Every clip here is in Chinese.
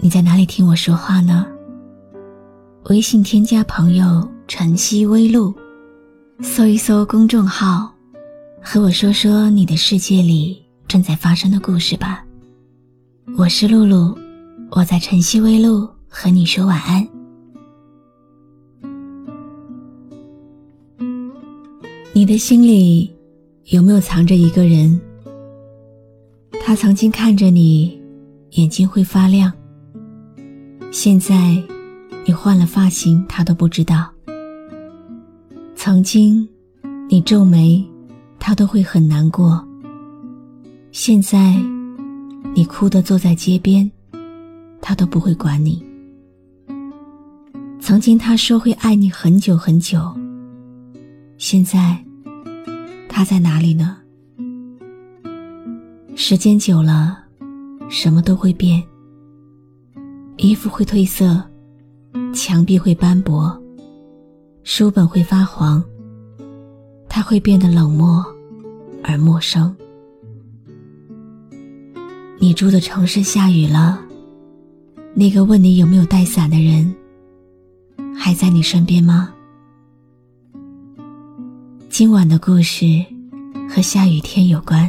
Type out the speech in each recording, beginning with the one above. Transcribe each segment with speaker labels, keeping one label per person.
Speaker 1: 你在哪里听我说话呢？微信添加朋友“晨曦微露”。搜一搜公众号，和我说说你的世界里正在发生的故事吧。我是露露，我在晨曦微露和你说晚安。你的心里有没有藏着一个人？他曾经看着你，眼睛会发亮。现在你换了发型，他都不知道。曾经，你皱眉，他都会很难过。现在，你哭的坐在街边，他都不会管你。曾经他说会爱你很久很久，现在，他在哪里呢？时间久了，什么都会变。衣服会褪色，墙壁会斑驳。书本会发黄，它会变得冷漠而陌生。你住的城市下雨了，那个问你有没有带伞的人还在你身边吗？今晚的故事和下雨天有关。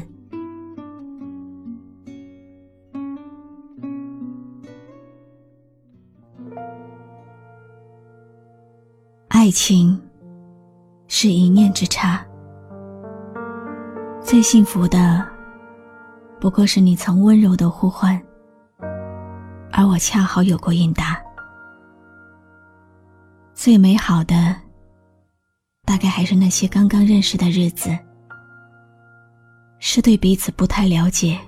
Speaker 1: 爱情是一念之差，最幸福的不过是你曾温柔的呼唤，而我恰好有过应答。最美好的，大概还是那些刚刚认识的日子，是对彼此不太了解，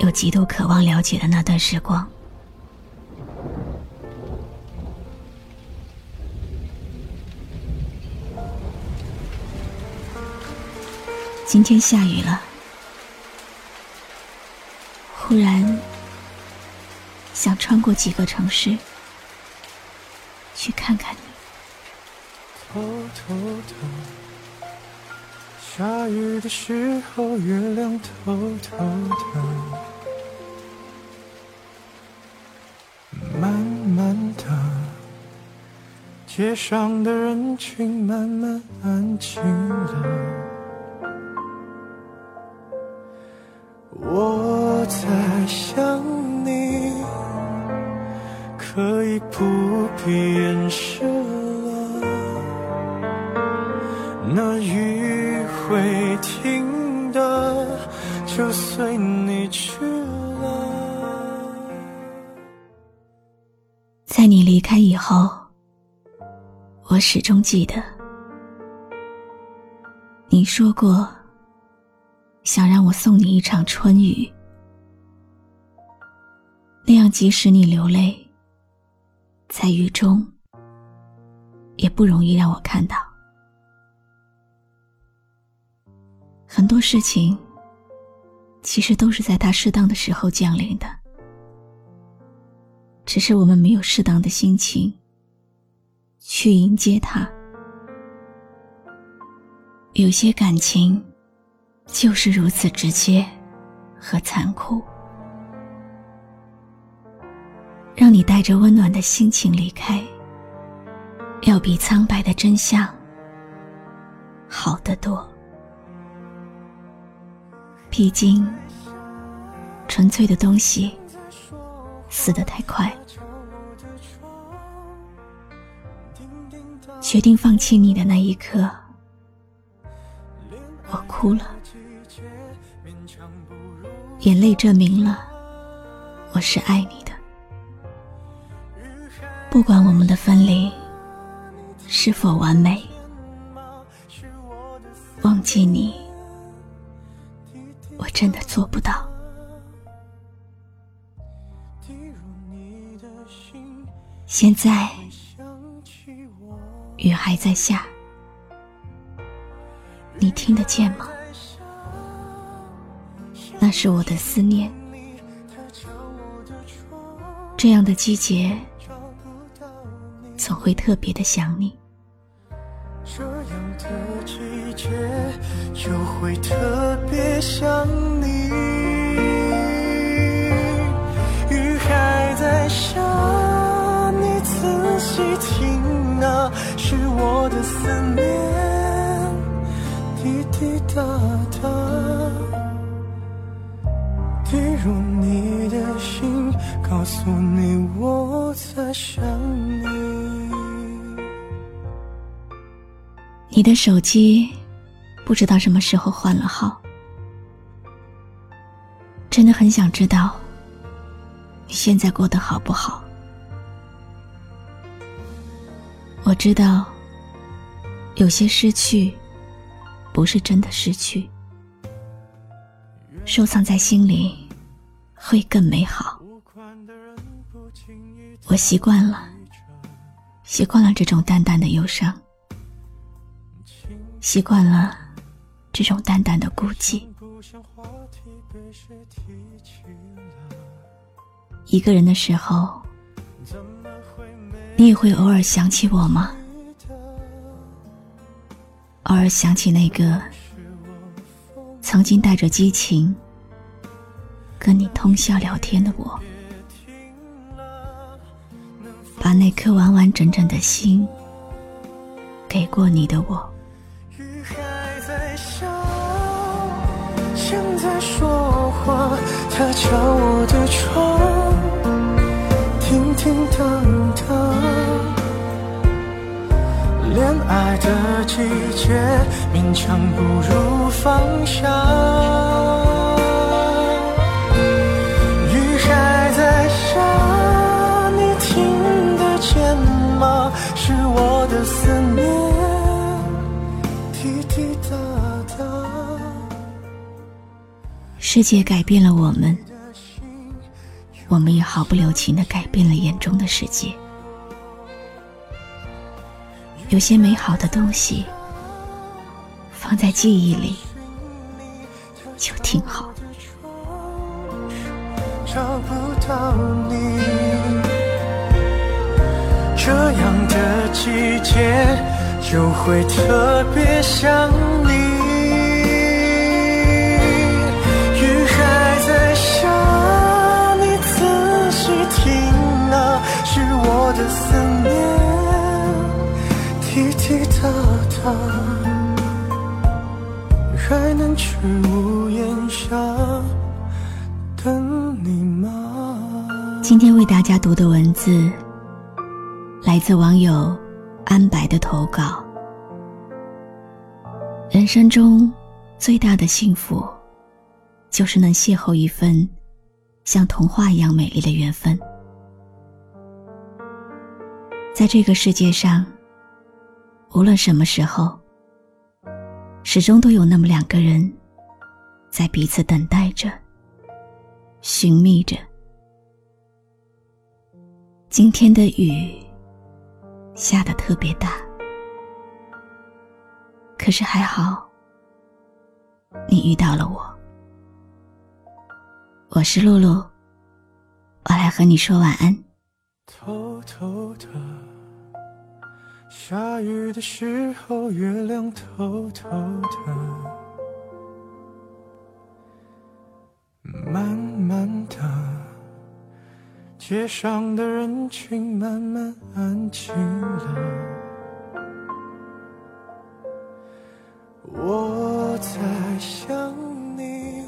Speaker 1: 又极度渴望了解的那段时光。今天下雨了，忽然想穿过几个城市去看看你。
Speaker 2: 偷偷的，下雨的时候，月亮偷偷的，慢慢的，街上的人群慢慢安静了。在想你，可以不必掩饰了。那雨会停的，就随你去了。
Speaker 1: 在你离开以后，我始终记得，你说过。想让我送你一场春雨，那样即使你流泪，在雨中，也不容易让我看到。很多事情，其实都是在它适当的时候降临的，只是我们没有适当的心情去迎接它。有些感情。就是如此直接和残酷，让你带着温暖的心情离开，要比苍白的真相好得多。毕竟，纯粹的东西死得太快。决定放弃你的那一刻，我哭了。眼泪证明了我是爱你，不管我们的分离是否完美，忘记你，我真的做不到。现在雨还在下，你听得见吗？那是我的思念。这样的季节，总会特别的想你。
Speaker 2: 这样的季节，就会特别想你。雨还在下，你仔细听啊，是我的思念，滴滴答答，滴入你的心，告诉你我在想你
Speaker 1: 的手机不知道什么时候换了号，真的很想知道你现在过得好不好。我知道有些失去不是真的失去，收藏在心里会更美好。我习惯了，习惯了这种淡淡的忧伤。习惯了这种淡淡的孤寂，一个人的时候，你也会偶尔想起我吗？偶尔想起那个曾经带着激情跟你通宵聊天的我，把那颗完完整整的心给过你的我。
Speaker 2: 在说话，他敲我的窗，叮叮当当。恋爱的季节，勉强不如放下。
Speaker 1: 世界改变了我们，我们也毫不留情的改变了眼中的世界。有些美好的东西放在记忆里就挺好。
Speaker 2: 找不到你，这样的季节就会特别想你。答，还能去屋檐下等你吗？
Speaker 1: 今天为大家读的文字，来自网友安白的投稿。人生中最大的幸福，就是能邂逅一份像童话一样美丽的缘分。在这个世界上，无论什么时候，始终都有那么两个人，在彼此等待着、寻觅着。今天的雨下的特别大，可是还好，你遇到了我。我是露露，我来和你说晚安。
Speaker 2: 偷偷的。下雨的时候，月亮偷偷的，慢慢的，街上的人群慢慢安静了。我在想你。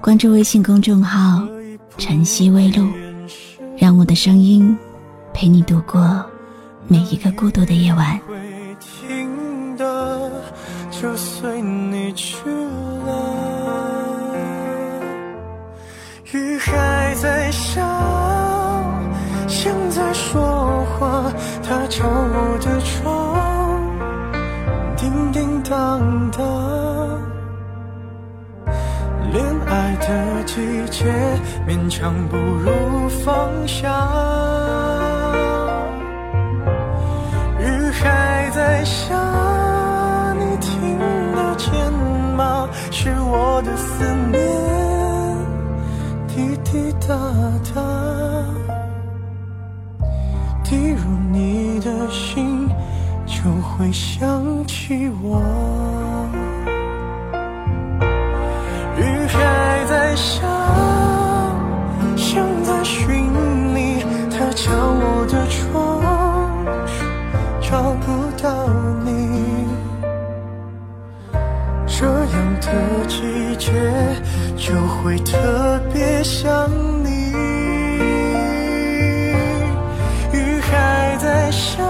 Speaker 1: 关注微信公众号“晨曦微露”，让我的声音陪你度过。每一个孤独的夜晚。
Speaker 2: 会停的就随你去了雨还在下像在说话他敲我的窗叮叮当当。恋爱的季节勉强不如放下。下，你听得见吗？是我的思念，滴滴答答，滴入你的心，就会想起我。雨还在下，像在寻你，它敲我会特别想你。雨还在下，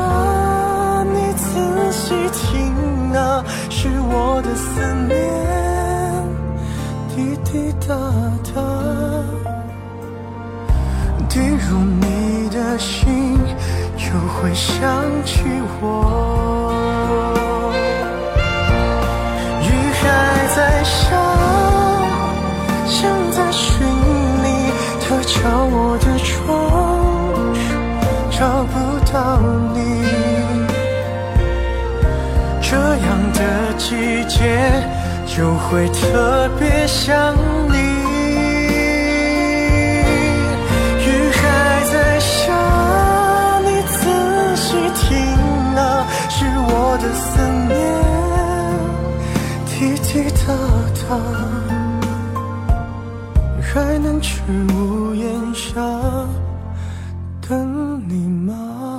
Speaker 2: 你仔细听啊，是我的思念，滴滴答答，滴入你的心，就会想起我。到你。这样的季节就会特别想你。雨还在下，你仔细听啊，是我的思念。滴滴答答，还能去屋檐下等你吗？